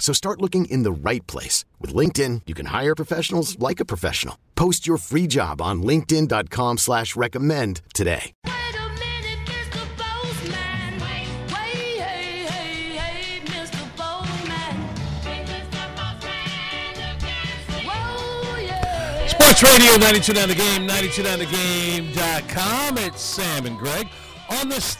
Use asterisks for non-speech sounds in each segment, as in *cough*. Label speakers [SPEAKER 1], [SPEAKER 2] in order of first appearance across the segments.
[SPEAKER 1] So start looking in the right place. With LinkedIn, you can hire professionals like a professional. Post your free job on linkedin.com slash recommend today.
[SPEAKER 2] Wait a minute, Mr. Bozeman. Wait, wait, hey, hey, hey, Mr. Bozeman. Whoa, yeah.
[SPEAKER 3] Sports Radio 929 The Game, 929thegame.com. It's Sam and Greg on this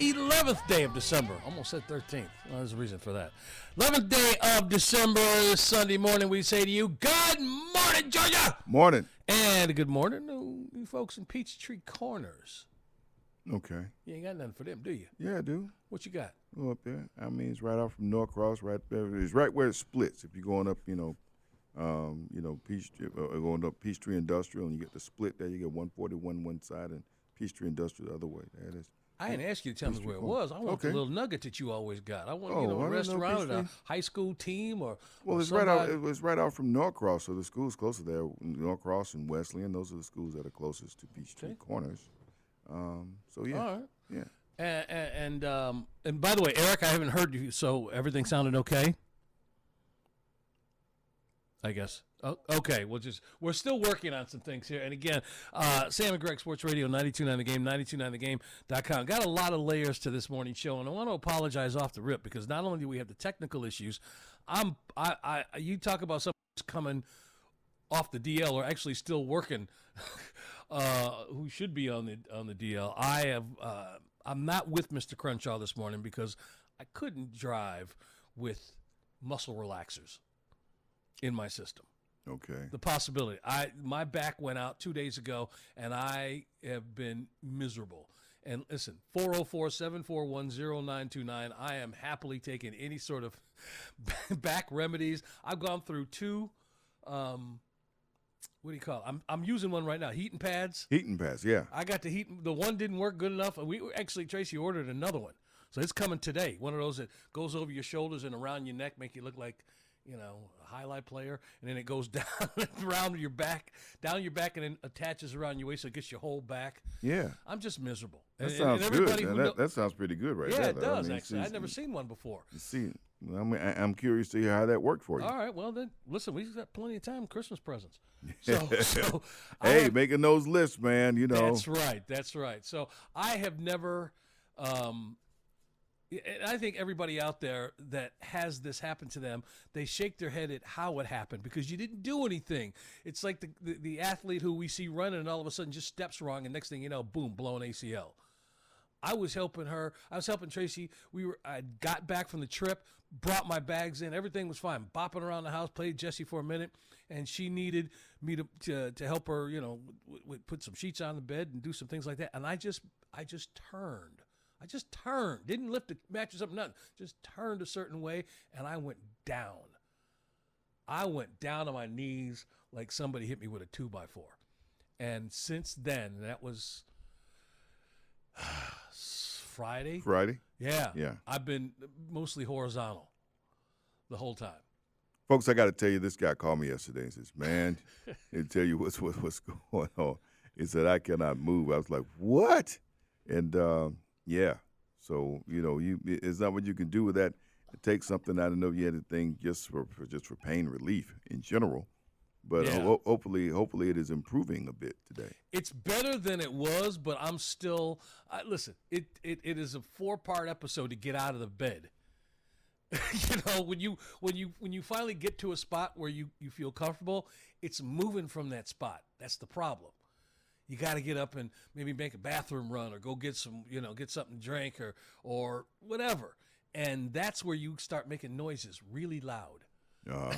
[SPEAKER 3] 11th day of December. Almost said 13th. Well, there's a reason for that. 11th day of December, Sunday morning, we say to you, Good morning, Georgia!
[SPEAKER 4] Morning.
[SPEAKER 3] And good morning to you folks in Peachtree Corners.
[SPEAKER 4] Okay.
[SPEAKER 3] You ain't got nothing for them, do you?
[SPEAKER 4] Yeah, I do.
[SPEAKER 3] What you got?
[SPEAKER 4] Go up there. I mean, it's right off from Norcross, right there. It's right where it splits. If you're going up, you know, um, you know, Peachtree, uh, going up Peachtree Industrial, and you get the split there. You get 141 one side and Peachtree Industrial the other way. There it is.
[SPEAKER 3] I didn't ask you to tell me where it was. I want the little nugget that you always got. I want
[SPEAKER 4] Oh,
[SPEAKER 3] you know a restaurant or a high school team or
[SPEAKER 4] Well,
[SPEAKER 3] or
[SPEAKER 4] it's right out. It was right out from Norcross, so the schools closer there, Norcross and Wesleyan. Those are the schools that are closest to Peachtree
[SPEAKER 3] Okay.
[SPEAKER 4] Corners. Um, so yeah,
[SPEAKER 3] All right.
[SPEAKER 4] yeah.
[SPEAKER 3] And, and um and by the way, Eric, I haven't heard you. So everything sounded okay. I guess. Oh, okay, we'll just we're still working on some things here. And again, uh, Sam and Greg Sports Radio 929 the game, 929thegame.com. Got a lot of layers to this morning show, and I want to apologize off the rip because not only do we have the technical issues, I'm I, I you talk about something coming off the DL or actually still working, *laughs* uh, who should be on the on the DL. I have uh, I'm not with Mr. Crenshaw this morning because I couldn't drive with muscle relaxers in my system.
[SPEAKER 4] Okay.
[SPEAKER 3] The possibility. I my back went out two days ago, and I have been miserable. And listen, 404-741-0929. I am happily taking any sort of *laughs* back remedies. I've gone through two um what do you call it? I'm I'm using one right now, heating pads.
[SPEAKER 4] Heating pads, Yeah.
[SPEAKER 3] I got the heat. The one didn't work good enough. We actually Tracy ordered another one, so it's coming today. One of those that goes over your shoulders and around your neck, make you look like you know a highlight player, and then it goes *laughs* down around your back, down your back, and then attaches around your waist, so it gets your whole back.
[SPEAKER 4] Yeah.
[SPEAKER 3] I'm just miserable.
[SPEAKER 4] That
[SPEAKER 3] And- and
[SPEAKER 4] sounds good.
[SPEAKER 3] everybody
[SPEAKER 4] that,
[SPEAKER 3] know-
[SPEAKER 4] that sounds pretty good right
[SPEAKER 3] yeah,
[SPEAKER 4] there.
[SPEAKER 3] it
[SPEAKER 4] though. I
[SPEAKER 3] does
[SPEAKER 4] mean,
[SPEAKER 3] actually. I've never seen one before.
[SPEAKER 4] See, I mean, I, I'm curious to hear how that worked for you.
[SPEAKER 3] All right, well then, listen, we've got plenty of time. Christmas presents. *laughs* So, so
[SPEAKER 4] hey,
[SPEAKER 3] have-
[SPEAKER 4] making those lists, man. You know,
[SPEAKER 3] That's right. That's right. So I have never, um, and I think everybody out there that has this happen to them, they shake their head at how it happened because you didn't do anything. It's like the, the, the athlete who we see running and all of a sudden just steps wrong, and next thing you know, boom, blown ACL. I was helping her. I was helping Tracy. We were. I got back from the trip, brought my bags in. Everything was fine. Bopping around the house, played Jesse for a minute, and she needed me to to, to help her. You know, w- w- put some sheets on the bed and do some things like that. And I just I just turned. I just turned. Didn't lift the mattress up. Nothing. Just turned a certain way, and I went down. I went down on my knees like somebody hit me with a two by four. And since then, that was *sighs* Friday.
[SPEAKER 4] Friday.
[SPEAKER 3] Yeah.
[SPEAKER 4] Yeah.
[SPEAKER 3] I've been mostly horizontal the whole time.
[SPEAKER 4] Folks, I got to tell you, this guy called me yesterday and says, "Man, *laughs* he'll tell you what's what, what's *laughs* going on." He said, "I cannot move." I was like, "What?" And um, yeah, so you know, you it's not what you can do with that. Take something. I don't know if you had a thing just for, for just for pain relief in general, but
[SPEAKER 3] Yeah.
[SPEAKER 4] ho- hopefully, hopefully, it is improving a bit today.
[SPEAKER 3] It's better than it was, but I'm still. I listen, it, it, it is a four part episode to get out of the bed. *laughs* you know, when you when you when you finally get to a spot where you you feel comfortable, it's moving from that spot. That's the problem. You got to get up and maybe make a bathroom run or go get some, you know, get something to drink or or whatever. And that's where you start making noises really loud. *laughs*
[SPEAKER 4] Uh,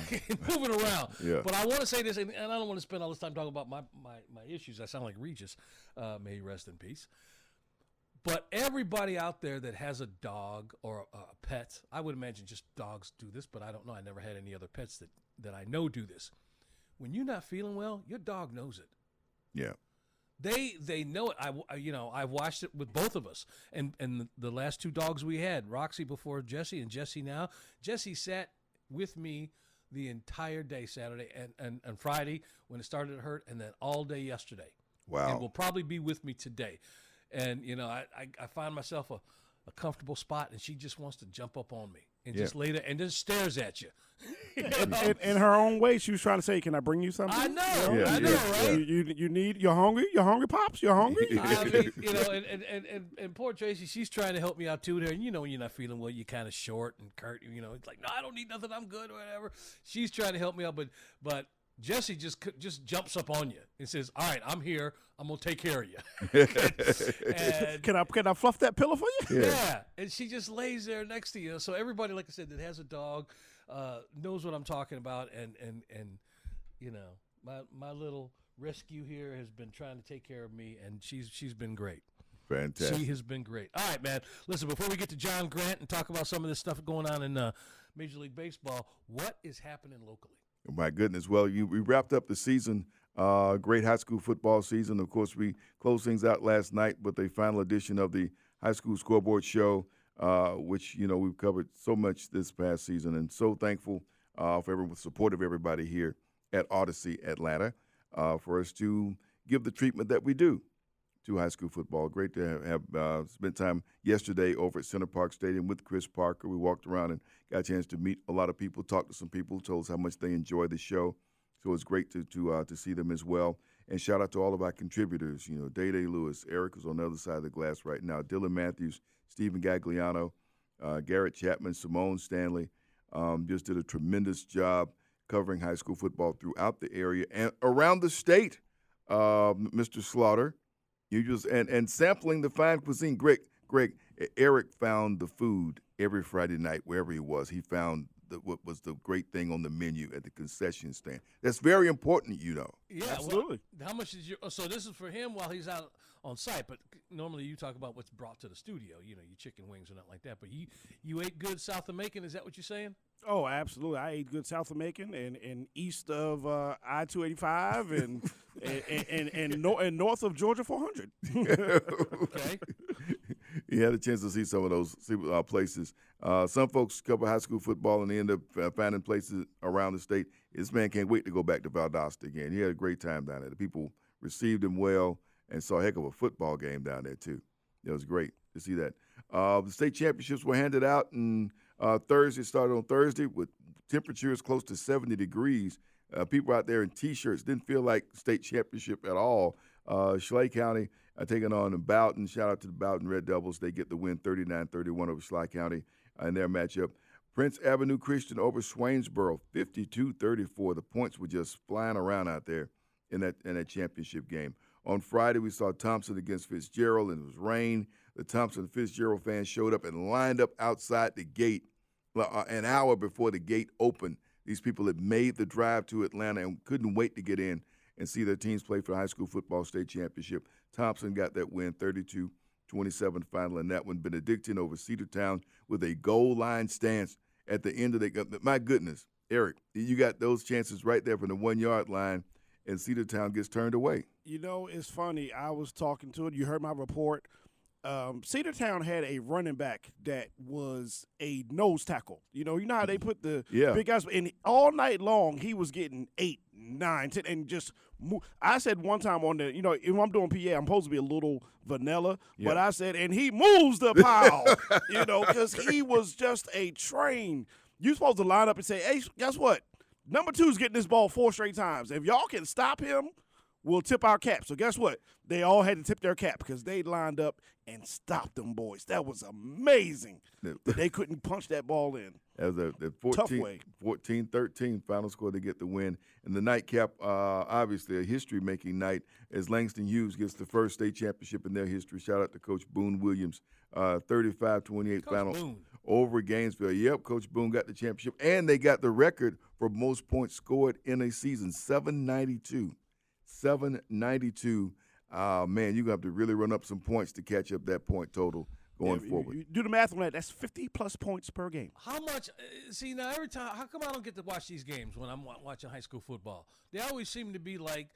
[SPEAKER 3] moving around.
[SPEAKER 4] Yeah.
[SPEAKER 3] But I want to say this, and, I don't want to spend all this time talking about my, my, my issues. I sound like Regis. Uh, may he rest in peace. But everybody out there that has a dog or a, a pet, I would imagine just dogs do this, but I don't know. I never had any other pets that, that I know do this. When you're not feeling well, your dog knows it.
[SPEAKER 4] yeah.
[SPEAKER 3] They they know it. I you know I've watched it with both of us, and and the, the last two dogs we had, Roxy before Jesse and Jesse now. Jesse sat with me the entire day Saturday and, and, and Friday when it started to hurt, and then all day yesterday.
[SPEAKER 4] Wow.
[SPEAKER 3] And will probably be with me today. And you know I I, I find myself a, a comfortable spot, and she just wants to jump up on me and
[SPEAKER 4] Yeah.
[SPEAKER 3] just lay there and just stares at you. *laughs*
[SPEAKER 5] in, in her own way, she was trying to say, "Can I bring you something?"
[SPEAKER 3] I know,
[SPEAKER 4] Yeah,
[SPEAKER 3] I know,
[SPEAKER 4] yeah,
[SPEAKER 3] right?
[SPEAKER 5] You, you you need you're hungry. You're hungry, pops. You're hungry. *laughs*
[SPEAKER 3] I mean, you know, and, and, and, and, poor Tracy, she's trying to help me out too there. And you know, when you're not feeling well, you're kind of short and curt. You know, it's like, no, I don't need nothing. I'm good or whatever. She's trying to help me out, but but Jesse just just jumps up on you and says, "All right, I'm here. I'm gonna take care of you." *laughs* and,
[SPEAKER 5] Can I can I fluff that pillow for you?
[SPEAKER 3] yeah. and she just lays there next to you. So everybody, like I said, that has a dog uh, knows what I'm talking about, and and and you know, my my little rescue here has been trying to take care of me, and she's she's been great.
[SPEAKER 4] Fantastic.
[SPEAKER 3] She has been great. All right, man. Listen, before we get to John Grant and talk about some of this stuff going on in uh, Major League Baseball, what is happening locally?
[SPEAKER 4] My goodness. Well, you we wrapped up the season. Uh, great high school football season. Of course, we closed things out last night with a final edition of the high school scoreboard show, uh, which you know we've covered so much this past season, and so thankful uh, for everyone, support of everybody here at Odyssey Atlanta uh, for us to give the treatment that we do to high school football. Great to have, have uh, spent time yesterday over at Center Parc Stadium with Chris Parker. We walked around and got a chance to meet a lot of people, talk to some people, told us how much they enjoy the show. So it's great to to uh, to see them as well. And shout out to all of our contributors. You know, Day Day Lewis, Eric is on the other side of the glass right now. Dylan Matthews, Stephen Gagliano, uh, Garrett Chapman, Simone Stanley, um, just did a tremendous job covering high school football throughout the area and around the state. Uh, Mr. Slaughter, you just and and sampling the fine cuisine. Greg, Greg, Eric found the food every Friday night wherever he was. He found the, what was the great thing on the menu at the concession stand. That's very important, you know.
[SPEAKER 3] Yeah,
[SPEAKER 5] Absolutely.
[SPEAKER 3] Well, how much did you? oh, So this is for him while he's out on site. But normally you talk about what's brought to the studio. You know, your chicken wings or nothing like that. But you you ate good South of Macon. Is that what you're saying?
[SPEAKER 5] Oh, absolutely. I ate good South of Macon and, and east of uh, I two eighty five and *laughs* and and, and, and, nor- and north of Georgia four hundred. *laughs*
[SPEAKER 3] Okay.
[SPEAKER 4] He had a chance to see some of those uh, places. Uh, some folks cover high school football and they end up uh, finding places around the state. This man can't wait to go back to Valdosta again. He had a great time down there. The people received him well and saw a heck of a football game down there too. It was great to see that. Uh, the state championships were handed out, and uh, Thursday started on Thursday with temperatures close to 70 degrees. Uh, people out there in T-shirts didn't feel like state championship at all. Schley County uh, taking on the Bowdon. Shout out to the Bowdon Red Devils. They get the win 39-31 over Schley County in their matchup. Prince Avenue Christian over Swainsboro 52-34. The points were just flying around out there in that in that championship game. On Friday, we saw Thompson against Fitzgerald, and it was rain. The Thompson Fitzgerald fans showed up and lined up outside the gate uh, an hour before the gate opened. These people had made the drive to Atlanta and couldn't wait to get in and see their teams play for the high school football state championship. Thompson got that win 32 27 final in that one. Benedictine over Cedartown with a goal line stance at the end of the. My goodness, Eric, you got those chances right there from the one yard line, and Cedartown gets turned away.
[SPEAKER 5] You know, it's funny. I was talking to it. You heard my report. Um, Cedartown had a running back that was a nose tackle. You know, you know how they put the
[SPEAKER 4] Yeah.
[SPEAKER 5] big guys, and all night long he was getting eight, nine, ten, and just. Mo- I said one time on the, you know, if I'm doing PA, I'm supposed to be a little vanilla, but I said, and he moves the pile, *laughs* you know, because he was just a train. You supposed to line up and say, hey, guess what? Number two's getting this ball four straight times. If y'all can stop him, we'll tip our cap. So guess what? They all had to tip their cap because they lined up and stopped them boys. That was amazing. that *laughs* they couldn't punch that ball in.
[SPEAKER 4] as a the
[SPEAKER 5] Tough
[SPEAKER 4] 14,
[SPEAKER 5] way.
[SPEAKER 4] 14 13 final score to get the win. And the nightcap, uh, obviously, a history making night as Langston Hughes gets the first state championship in their history. Shout out to Coach Boone Williams, uh, 35 28 final
[SPEAKER 3] Boone.
[SPEAKER 4] over Gainesville. Yep, Coach Boone got the championship. And they got the record for most points scored in a season 792. 792. Uh, man, you're going to have to really run up some points to catch up that point total going
[SPEAKER 5] Yeah,
[SPEAKER 4] forward.
[SPEAKER 5] you do the math on that. That's 50 plus points per game.
[SPEAKER 3] How much? Uh, see now, every time, how come I don't get to watch these games when I'm wa- watching high school football? They always seem to be like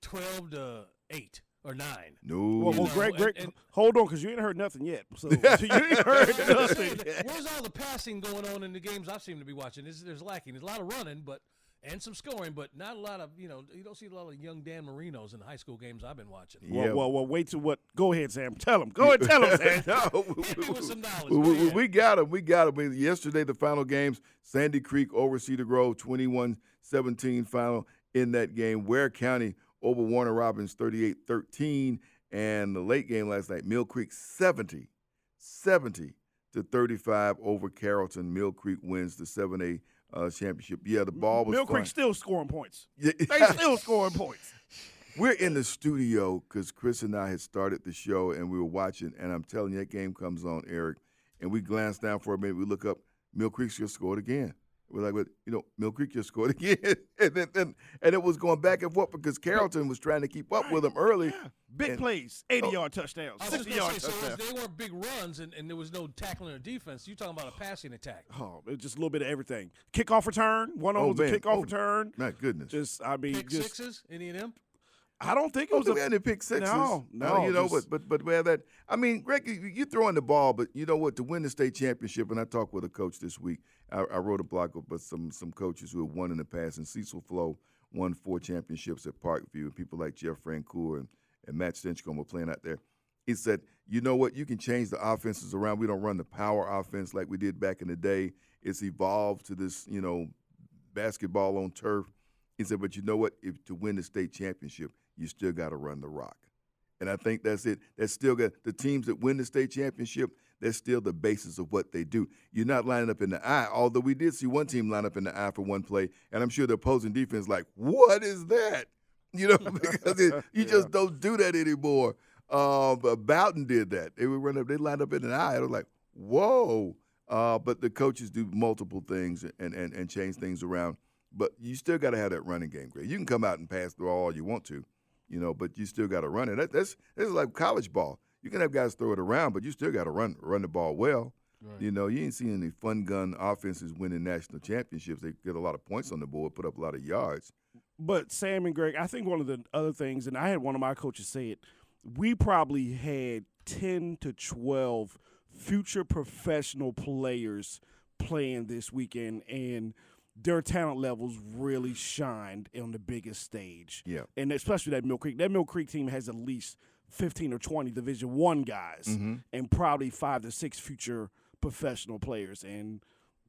[SPEAKER 3] twelve to eight or nine.
[SPEAKER 4] no.
[SPEAKER 5] Well, well
[SPEAKER 3] know,
[SPEAKER 5] Greg,
[SPEAKER 3] and-
[SPEAKER 5] Greg,
[SPEAKER 3] and-
[SPEAKER 5] hold on, because you ain't heard nothing yet. So, so *laughs* you ain't heard nothing. yet.
[SPEAKER 3] Where's all the passing going on in the games I seem to be watching? There's, there's lacking. There's a lot of running, but and some scoring, but not a lot of you know. You don't see a lot of young Dan Marinos in the high school games I've been watching.
[SPEAKER 4] Yeah.
[SPEAKER 5] Well, well, well, wait till what? Go ahead, Sam. Tell him. Go ahead, tell him, Sam. *laughs*
[SPEAKER 4] No, *laughs*
[SPEAKER 3] Hit me with some knowledge,
[SPEAKER 4] we, we-
[SPEAKER 3] man.
[SPEAKER 4] we got him. We got him. Yesterday, the final games Sandy Creek over Cedar Grove, 21 17 final in that game. Ware County over Warner Robins, 38 13. And the late game last night, Mill Creek 70, 70 to 35 over Carrollton. Mill Creek wins the 7A uh, championship. Yeah, the ball was
[SPEAKER 5] Mill. Creek still scoring points.
[SPEAKER 4] Yeah.
[SPEAKER 5] They *laughs* still scoring points.
[SPEAKER 4] We're in the studio because Chris and I had started the show and we were watching, and I'm telling you, that game comes on, Eric, and we glance down for a minute. We look up, Mill Creek just scored again. We're like, well, you know, Mill Creek just *laughs* scored again, and then, then and it was going back and forth because Carrollton was trying to keep up with them early.
[SPEAKER 5] Big
[SPEAKER 4] And-
[SPEAKER 5] plays, 80 yard touchdowns,
[SPEAKER 3] I was just
[SPEAKER 5] 60
[SPEAKER 3] gonna
[SPEAKER 5] yard
[SPEAKER 3] say, so
[SPEAKER 5] touchdowns.
[SPEAKER 3] if they weren't big runs and, and there was no tackling or defense. You're talking about a passing attack.
[SPEAKER 5] Oh, it's just a little bit of everything. Kickoff return. One of
[SPEAKER 4] Oh,
[SPEAKER 5] them was a
[SPEAKER 4] man.
[SPEAKER 5] kickoff
[SPEAKER 4] Oh,
[SPEAKER 5] return.
[SPEAKER 4] My goodness.
[SPEAKER 5] Just, I mean,
[SPEAKER 3] Pick
[SPEAKER 5] just
[SPEAKER 3] sixes, any of them?
[SPEAKER 5] I don't think it
[SPEAKER 4] Oh,
[SPEAKER 5] was
[SPEAKER 4] do
[SPEAKER 5] a
[SPEAKER 4] we have any pick sixes?
[SPEAKER 5] No,
[SPEAKER 4] Uh,
[SPEAKER 5] no,
[SPEAKER 4] you know,
[SPEAKER 5] just-
[SPEAKER 4] but but but we have that. I mean, Greg, you, you throwing the ball, but you know what? To win the state championship, and I talked with a coach this week. I, I wrote a blog about some some coaches who have won in the past, and Cecil Flowe won four championships at Parkview, and people like Jeff Francoeur and, and Matt Stinchcomb were playing out there. He said, you know what? You can change the offenses around. We don't run the power offense like we did back in the day. It's evolved to this, you know, basketball on turf. He said, but you know what? If to win the state championship, you still got to run the rock. And I think that's it. That's still got the teams that win the state championship. That's still the basis of what they do. You're not lining up in the eye. Although we did see one team line up in the eye for one play, and I'm sure the opposing defense like, what is that? *laughs* You know, *laughs* because it, *laughs* you just don't do that anymore. Uh, Bowdon did that. They would run up. They lined up in the eye. I was like, whoa. Uh, but the coaches do multiple things and, and, and change things around. But you still got to have that running game, Greg. You can come out and pass the ball all you want to, you know, but you still got to run it. That, that's that's like college ball. You can have guys throw it around, but you still got to run run the ball well. You know, you ain't seen any fun gun offenses winning national championships. They get a lot of points on the board, put up a lot of yards.
[SPEAKER 5] But Sam and Greg, I think one of the other things, and I had one of my coaches say it, we probably had 10 to 12 future professional players playing this weekend, and their talent levels really shined on the biggest stage.
[SPEAKER 4] Yeah.
[SPEAKER 5] And especially that Mill Creek. That Mill Creek team has at least 15 or 20 Division One guys
[SPEAKER 4] Mm-hmm.
[SPEAKER 5] and probably five to six future professional players. And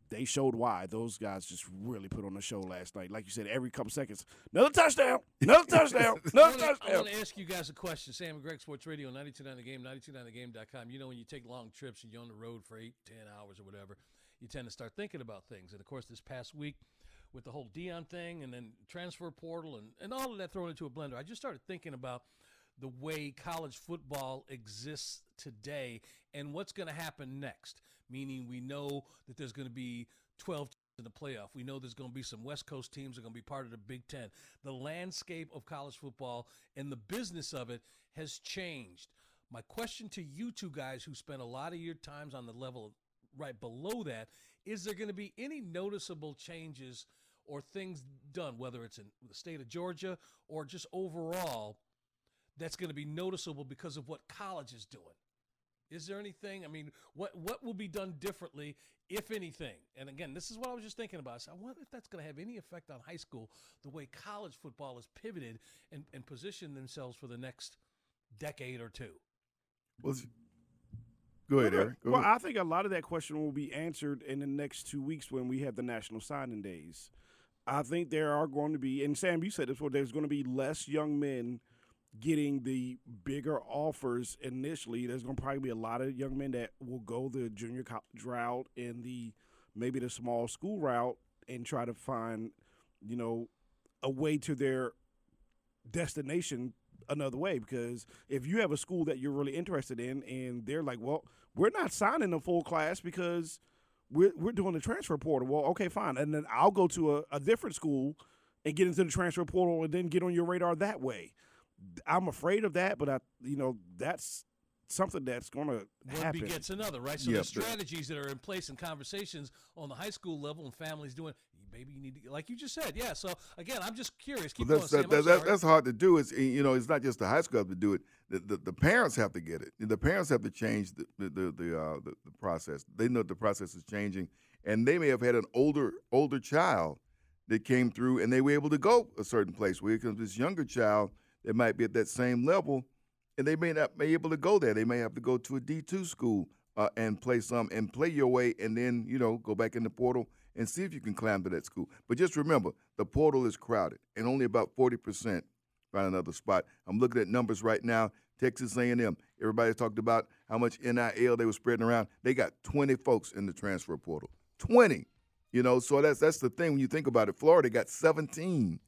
[SPEAKER 5] they showed why. Those guys just really put on the show last night. Like you said, every couple seconds, another touchdown, another touchdown, *laughs*
[SPEAKER 3] I
[SPEAKER 5] another
[SPEAKER 3] wanna- I want to ask you guys a question. Sam and Greg Sports Radio, 929 The Game, 929thegame.com. You know, when you take long trips and you're on the road for eight, ten hours or whatever, you tend to start thinking about things. And of course, this past week with the whole Deion thing and then transfer portal and, and all of that thrown into a blender, I just started thinking about the way college football exists today and what's going to happen next. Meaning, we know that there's going to be 12 teams in the playoff. We know there's going to be some West Coast teams that are going to be part of the Big Ten. The landscape of college football and the business of it has changed. My question to you two guys who spent a lot of your times on the level right below that is there going to be any noticeable changes or things done, whether it's in the state of Georgia or just overall, that's going to be noticeable because of what college is doing? Is there anything? I mean, what what will be done differently, if anything? And again, this is what I was just thinking about. I said, I wonder if that's going to have any effect on high school, the way college football has pivoted and, and positioned themselves for the next decade or two.
[SPEAKER 4] Well, go ahead, Eric. Go
[SPEAKER 5] well,
[SPEAKER 4] ahead.
[SPEAKER 5] I think a lot of that question will be answered in the next two weeks when we have the National Signing Days. I think there are going to be, and Sam, you said this before. There's going to be less young men getting the bigger offers initially. There's going to probably be a lot of young men that will go the junior college route and the maybe the small school route and try to find, you know, a way to their destination another way because if you have a school that you're really interested in and they're like, well, we're not signing a full class because we're we're doing the transfer portal. Well, okay, fine, and then I'll go to a, a different school and get into the transfer portal and then get on your radar that way. I'm afraid of that, but I, you know, that's something that's going to happen.
[SPEAKER 3] One begets another, right? So
[SPEAKER 4] Yeah,
[SPEAKER 3] the strategies that are in place and conversations on the high school level and families doing, maybe you need to, like you just said, yeah. So again, I'm just curious. Keep
[SPEAKER 4] Well, that's,
[SPEAKER 3] going,
[SPEAKER 4] that,
[SPEAKER 3] Sam.
[SPEAKER 4] That, that, that's hard to do. It's you know, it's not just the high school have to do it. The, the, the parents have to get it. The parents have to change the the the the, uh, the the process. They know the process is changing, and they may have had an older older child that came through, and they were able to go a certain place. Where comes this younger child that might be at that same level, and they may not be able to go there. They may have to go to a D two school uh, and play some and play your way, and then you know go back in the portal and see if you can climb to that school. But just remember, the portal is crowded, and only about forty percent find another spot. I'm looking at numbers right now. Texas A&M. Everybody talked about how much NIL they were spreading around. They got 20 folks in the transfer portal. 20. You know, so that's that's the thing when you think about it. Florida got 17.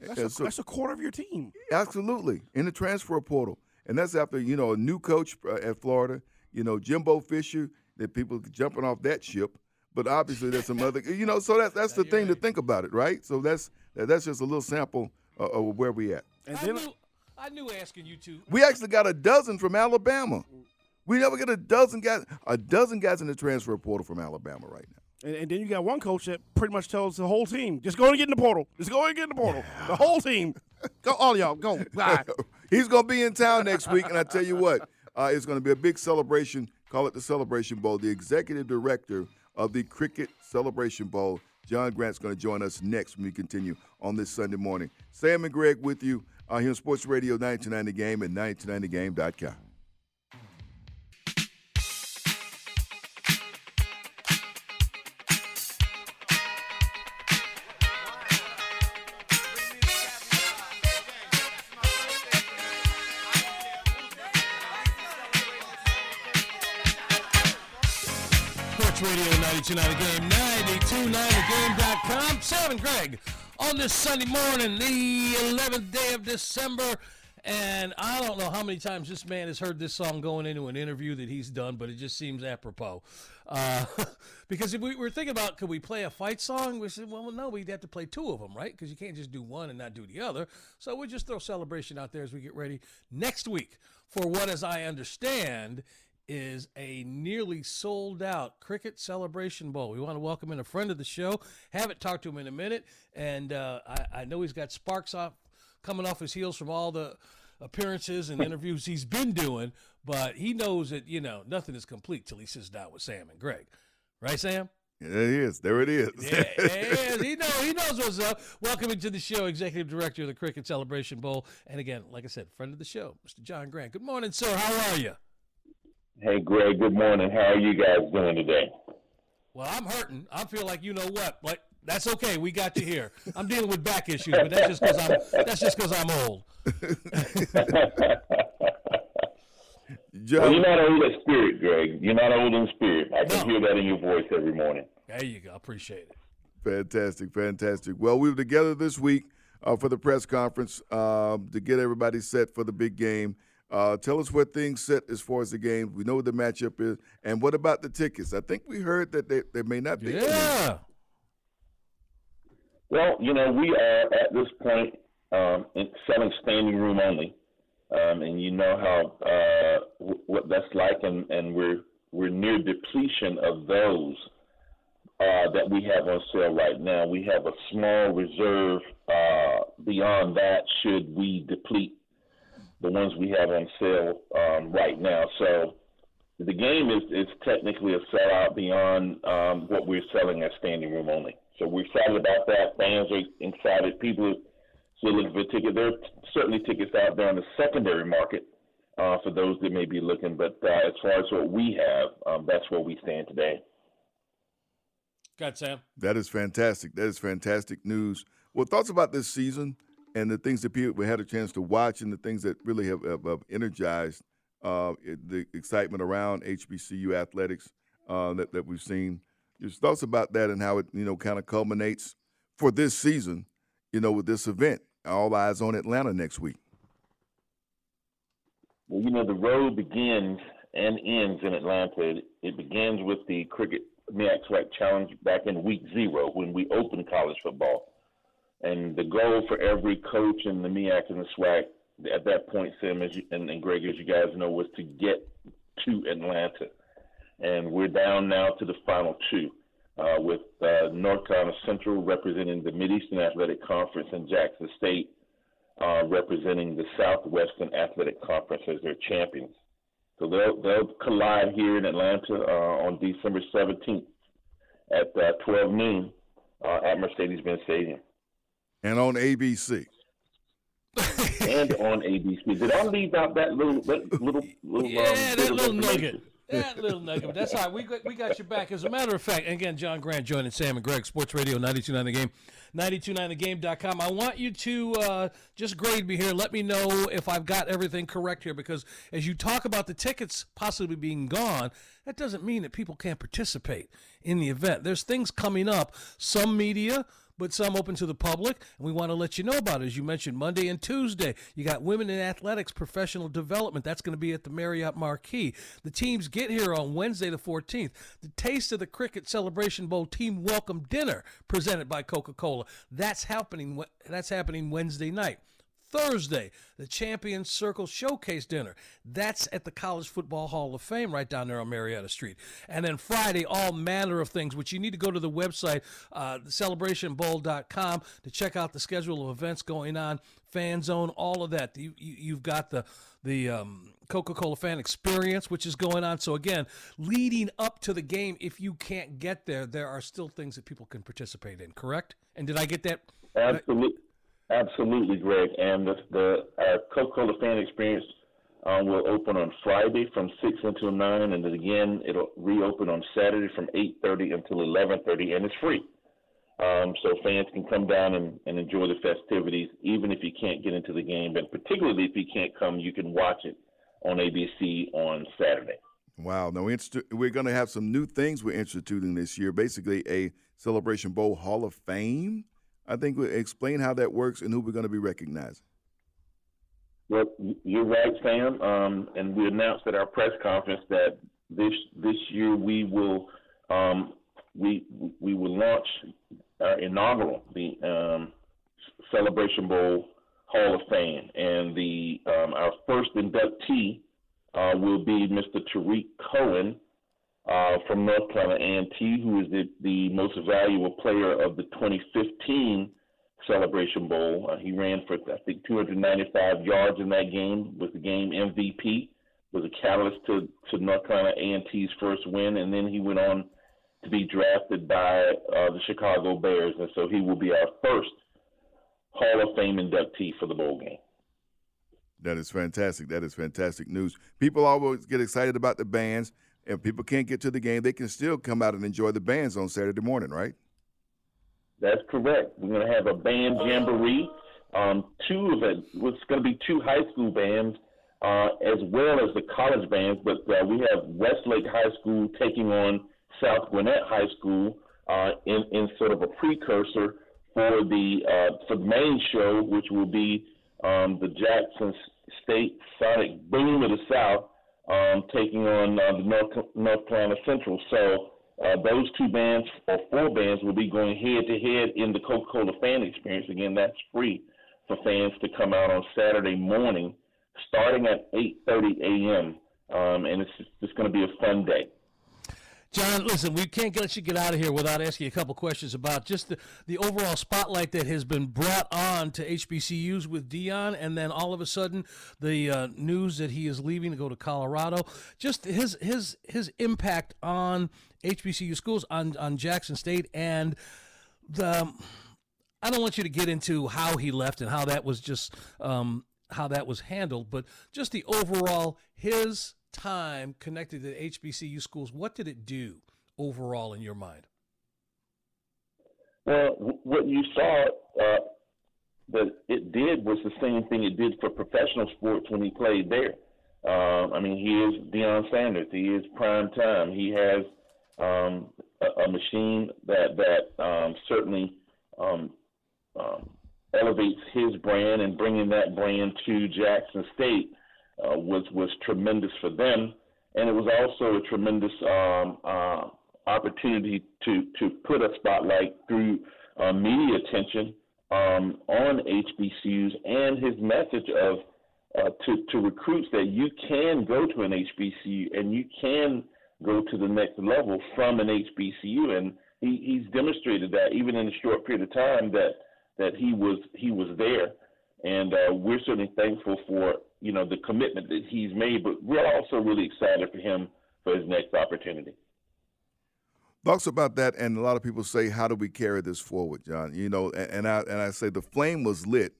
[SPEAKER 5] That's, a,
[SPEAKER 4] so-
[SPEAKER 5] that's a quarter of your team.
[SPEAKER 4] Absolutely, in the transfer portal, and that's after you know a new coach uh, at Florida. You know Jimbo Fisher. That people jumping off that ship, but obviously there's some other. You know, so that's that's the thing to think about it, right? So that's that's just a little sample uh, of where we at.
[SPEAKER 5] And
[SPEAKER 3] I
[SPEAKER 5] then
[SPEAKER 3] knew, I knew asking you two.
[SPEAKER 4] We actually got a dozen from Alabama. We never get a dozen guys, a dozen guys in the transfer portal from Alabama right now.
[SPEAKER 5] And, and then you got one coach that pretty much tells the whole team, just go and get in the portal. Just go and get in the portal. The whole team. *laughs* Go, all y'all, go. *laughs* Bye.
[SPEAKER 4] He's going to be in town next week, and I tell you what, uh, it's going to be a big celebration. Call it the Celebration Bowl. The executive director of the Cricket Celebration Bowl, John Grant's going to join us next when we continue on this Sunday morning. Sam and Greg with you uh, here on Sports Radio 929 The Game and 929thegame.com.
[SPEAKER 3] Sports Radio 929 The Game, 929thegame.com. Sam and Greg on this Sunday morning, the 11th day of December. And I don't know how many times this man has heard this song going into an interview that he's done, but it just seems apropos. Uh, *laughs* because if we were thinking about could we play a fight song, we said, well, no, we'd have to play two of them, right? Because you can't just do one and not do the other. So we'll just throw celebration out there as we get ready next week for what, as I understand, is a nearly sold out Cricket Celebration Bowl. We want to welcome in a friend of the show. Haven't talked to him in a minute, and uh, I, I know he's got sparks off coming off his heels from all the appearances and interviews he's been doing. But he knows that you know nothing is complete till he sits down with Sam and Greg, right, Sam?
[SPEAKER 4] There it is. There it is.
[SPEAKER 3] Yeah, yeah, he know he knows what's up. Welcome to the show, Executive Director of the Cricket Celebration Bowl, and again, like I said, friend of the show, Mr. John Grant. Good morning, sir. How are you?
[SPEAKER 6] Hey, Greg, good morning. How are you guys doing today?
[SPEAKER 3] Well, I'm hurting. I feel like you know what, but that's okay. We got you here. I'm dealing with back issues, but that's just because I'm that's just because I'm old. *laughs*
[SPEAKER 6] Well, you're not old in spirit, Greg. You're not old in spirit. I can
[SPEAKER 3] No.
[SPEAKER 6] hear that in your voice every morning.
[SPEAKER 3] There you go. Appreciate it.
[SPEAKER 4] Fantastic, fantastic. Well, we were together this week uh, for the press conference um, to get everybody set for the big game. Uh, tell us where things sit as far as the game. We know what the matchup is, and what about the tickets? I think we heard that there, there may not be. any.
[SPEAKER 3] Yeah.
[SPEAKER 6] Well, you know, we are at this point um, in selling standing room only, um, and you know how uh, w- what that's like, and, and we're we're near depletion of those uh, that we have on sale right now. We have a small reserve uh, beyond that should we deplete the ones we have on sale um, right now. So the game is, is technically a sellout beyond um, what we're selling as standing room only. So we're excited about that. Fans are excited. People are still looking for tickets. There are certainly tickets out there in the secondary market uh, for those that may be looking. But uh, as far as what we have, um, that's where we stand today.
[SPEAKER 3] Got Sam.
[SPEAKER 4] That is fantastic. That is fantastic news. Well, thoughts about this season and the things that people had a chance to watch and the things that really have, have, have energized uh, the excitement around HBCU athletics uh, that, that we've seen. Your thoughts about that and how it you know kind of culminates for this season, you know, with this event. All eyes on Atlanta next week.
[SPEAKER 6] Well, you know, the road begins and ends in Atlanta. It, begins with the Cricket MEAC SWAC Challenge back in week zero when we opened college football. And the goal for every coach in the MEAC and the SWAC at that point, Sam as you, and, and Greg, as you guys know, was to get to Atlanta. And we're down now to the final two, uh, with uh, North Carolina Central representing the Mideastern Athletic Conference and Jackson State uh, representing the Southwestern Athletic Conference as their champions. So they'll they'll collide here in Atlanta uh, on December 17th at uh, 12 noon uh, at Mercedes-Benz Stadium
[SPEAKER 4] And on ABC.
[SPEAKER 6] and on ABC. Did I leave out that little that little little um,
[SPEAKER 3] Yeah,
[SPEAKER 6] bit
[SPEAKER 3] that
[SPEAKER 6] of
[SPEAKER 3] little nugget. That little nugget. But that's all right. We got, we got your back. As a matter of fact, again, John Grant joining Sam and Greg, Sports Radio 929 The Game, 929thegame.com. I want you to uh, just grade me here. Let me know if I've got everything correct here because as you talk about the tickets possibly being gone, that doesn't mean that people can't participate in the event. There's things coming up. Some media but some open to the public, and we want to let you know about it. As you mentioned, Monday and Tuesday, you got Women in Athletics Professional Development. That's going to be at the Marriott Marquis. The teams get here on Wednesday, the 14th. The Taste of the Cricket Celebration Bowl Team Welcome Dinner presented by Coca-Cola. That's happening. That's happening Wednesday night. Thursday, the Champions Circle Showcase Dinner. That's at the College Football Hall of Fame right down there on Marietta Street. And then Friday, all manner of things, which you need to go to the website, uh, celebrationbowl.com, to check out the schedule of events going on, fan zone, all of that. You, you, you've got the the um, Coca-Cola fan experience, which is going on. So again, leading up to the game, if you can't get there, there are still things that people can participate in. Correct? And did I get that?
[SPEAKER 6] Absolutely, absolutely, Greg. And the, the uh, Coca-Cola fan experience um, will open on Friday from six until nine, and then again it'll reopen on Saturday from eight thirty until eleven thirty, and it's free. Um, so fans can come down and, and enjoy the festivities, even if you can't get into the game. And particularly if you can't come, you can watch it on ABC on Saturday.
[SPEAKER 4] Wow. Now, we're, going to have some new things we're instituting this year. Basically, a Celebration Bowl Hall of Fame. I think we explain how that works and who we're going to be recognizing.
[SPEAKER 6] Well, you're right, Sam. Um, and we announced at our press conference that this this year we will um, we we will launch our inaugural the um, Celebration Bowl Hall of Fame, and the um, our first inductee uh, will be Mr. Tarik Cohen uh, from North Carolina A&T, who is the, the most valuable player of the 2015 Celebration Bowl. Uh, he ran for I think 295 yards in that game, was the game MVP, was a catalyst to, to North Carolina A&T's first win, and then he went on to be drafted by uh, the Chicago Bears, and so he will be our first Hall of Fame inductee for the bowl game.
[SPEAKER 4] That is fantastic. That is fantastic news. People always get excited about the bands. If people can't get to the game, they can still come out and enjoy the bands on Saturday morning, right?
[SPEAKER 6] That's correct. We're going to have a band jamboree. Um, two of it was going to be two high school bands uh, as well as the college bands, but uh, we have Westlake High School taking on South Gwinnett High School uh, in, in sort of a precursor for the uh, for the main show, which will be um, the Jackson State Sonic Boom of the South um, taking on uh, the North, North Carolina Central. So uh, those two bands or four bands will be going head to head in the Coca-Cola fan experience. Again, that's free for fans to come out on Saturday morning, starting at 8:30 a.m. Um, and it's it's going to be a fun day.
[SPEAKER 3] John, listen, we can't let you get out of here without asking a couple questions about just the, the overall spotlight that has been brought on to HBCUs with Deion, and then all of a sudden the uh, news that he is leaving to go to Colorado. Just his his his impact on HBCU schools, on on Jackson State, and the. I don't want you to get into how he left and how that was just um, how that was handled, but just the overall his time connected to HBCU schools. What did it do overall in your mind?
[SPEAKER 6] Well, what you saw uh, that it did was the same thing it did for professional sports when he played there. Um, I mean, he is Deion Sanders. He is prime time. He has um, a, a machine that that um, certainly um, um, elevates his brand, and bringing that brand to Jackson State uh, was was tremendous for them, and it was also a tremendous um, uh, opportunity to to put a spotlight through uh, media attention um, on HBCUs and his message of uh, to to recruits that you can go to an HBCU and you can go to the next level from an HBCU, and he, he's demonstrated that even in a short period of time that that he was he was there, and uh, we're certainly thankful for you know the commitment that he's made, but we're also really excited for him for his next opportunity.
[SPEAKER 4] Thoughts about that, and a lot of people say, "How do we carry this forward, John?" You know, and, and I and I say the flame was lit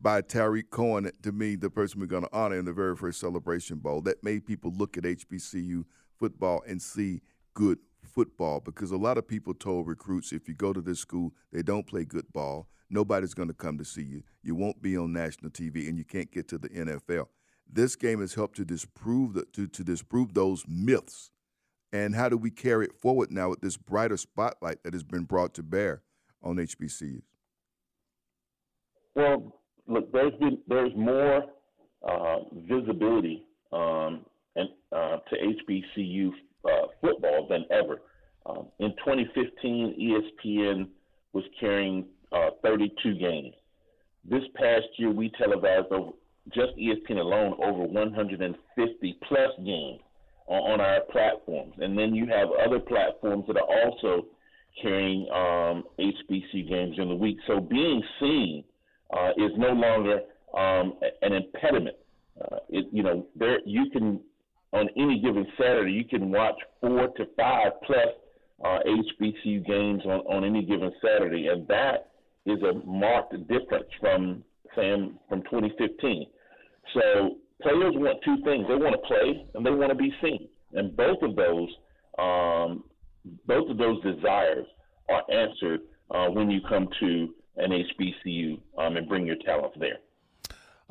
[SPEAKER 4] by Tarik Cohen. To me, the person we're going to honor in the very first Celebration Bowl, that made people look at HBCU football and see good football. Because a lot of people told recruits, if you go to this school, they don't play good ball. Nobody's going to come to see you. You won't be on national TV, and you can't get to the NFL. This game has helped to disprove the, to, to disprove those myths and how do we carry it forward now with this brighter spotlight that has been brought to bear on HBCUs?
[SPEAKER 6] Well, look, there's been there's more uh, visibility um, and uh, to HBCU uh, football than ever. Um, in 2015, ESPN was carrying uh, 32 games. This past year, we televised over just ESPN alone over 150 plus games on, on our platforms, and then you have other platforms that are also carrying um, HBC games in the week. So being seen uh, is no longer um, an impediment. Uh, it, you know, there you can on any given Saturday you can watch four to five plus uh, HBCU games on, on any given Saturday, and that is a marked difference from Sam from 2015. So players want two things: they want to play and they want to be seen, and both of those, um, both of those desires are answered uh, when you come to an HBCU um, and bring your talents there.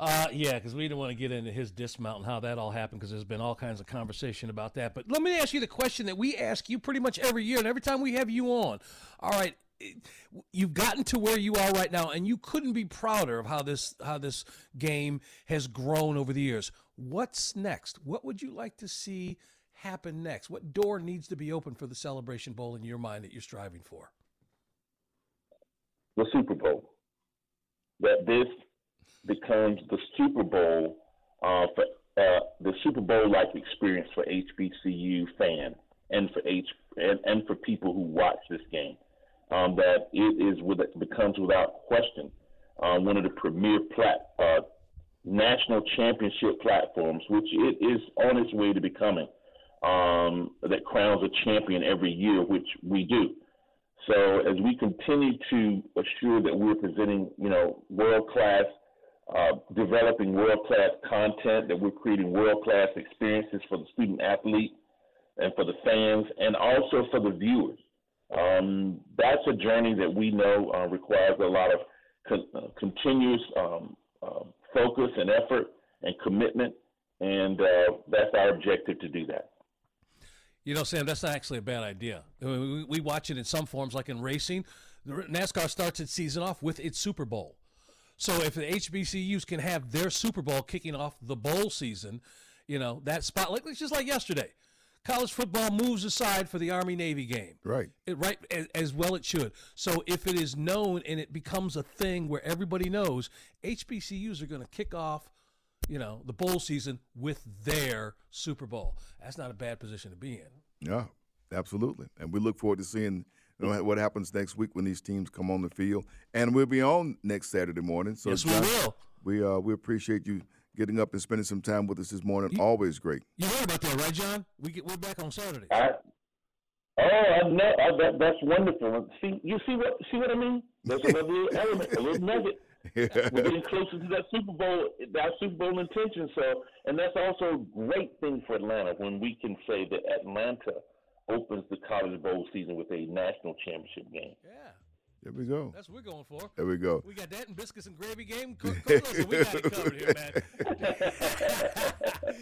[SPEAKER 3] Uh, yeah, because we didn't want to get into his dismount and how that all happened because there's been all kinds of conversation about that. But let me ask you the question that we ask you pretty much every year and every time we have you on. All right, you've gotten to where you are right now, and you couldn't be prouder of how this how this game has grown over the years. What's next? What would you like to see happen next? What door needs to be open for the Celebration Bowl in your mind that you're striving for?
[SPEAKER 6] the Super Bowl. That this becomes the Super Bowl uh, for uh, the Super Bowl like experience for HBCU fans and for H and, and for people who watch this game. Um, that it is with it becomes without question uh, one of the premier plat, uh, national championship platforms, which it is on its way to becoming. Um, that crowns a champion every year, which we do. So as we continue to assure that we're presenting, you know, world class, uh, developing world class content, that we're creating world class experiences for the student athlete and for the fans, and also for the viewers. Um, that's a journey that we know uh, requires a lot of con- uh, continuous um, uh, focus and effort and commitment, and uh, that's our objective to do that.
[SPEAKER 3] You know, Sam, that's not actually a bad idea. We, we watch it in some forms, like in racing. NASCAR starts its season off with its Super Bowl. So if the HBCUs can have their Super Bowl kicking off the bowl season, you know, that spot, like it's just like yesterday. College football moves aside for the Army Navy game.
[SPEAKER 4] Right.
[SPEAKER 3] It, right as, as well it should. So if it is known and it becomes a thing where everybody knows, HBCUs are going to kick off, you know, the bowl season with their Super Bowl. That's not a bad position to be in.
[SPEAKER 4] Yeah, absolutely. And we look forward to seeing you know, what happens next week when these teams come on the field. And we'll be on next Saturday morning. So
[SPEAKER 3] Yes, we will.
[SPEAKER 4] We uh, we appreciate you getting up and spending some time with us this morning. Always great.
[SPEAKER 3] You heard about that, right, John? We get we're back on Saturday.
[SPEAKER 6] I, oh, I know I, that, that's wonderful. See, you see what see what I mean? There's *laughs* another little element, a little nugget. We're getting closer to that Super Bowl, that Super Bowl intention. So, and that's also a great thing for Atlanta when we can say that Atlanta opens the College Bowl season with a national championship game.
[SPEAKER 3] Yeah.
[SPEAKER 4] There we go.
[SPEAKER 3] That's what we're going for.
[SPEAKER 4] There we go.
[SPEAKER 3] We got that and biscuits and gravy game. Co- co- listen, we got it covered here, man. *laughs*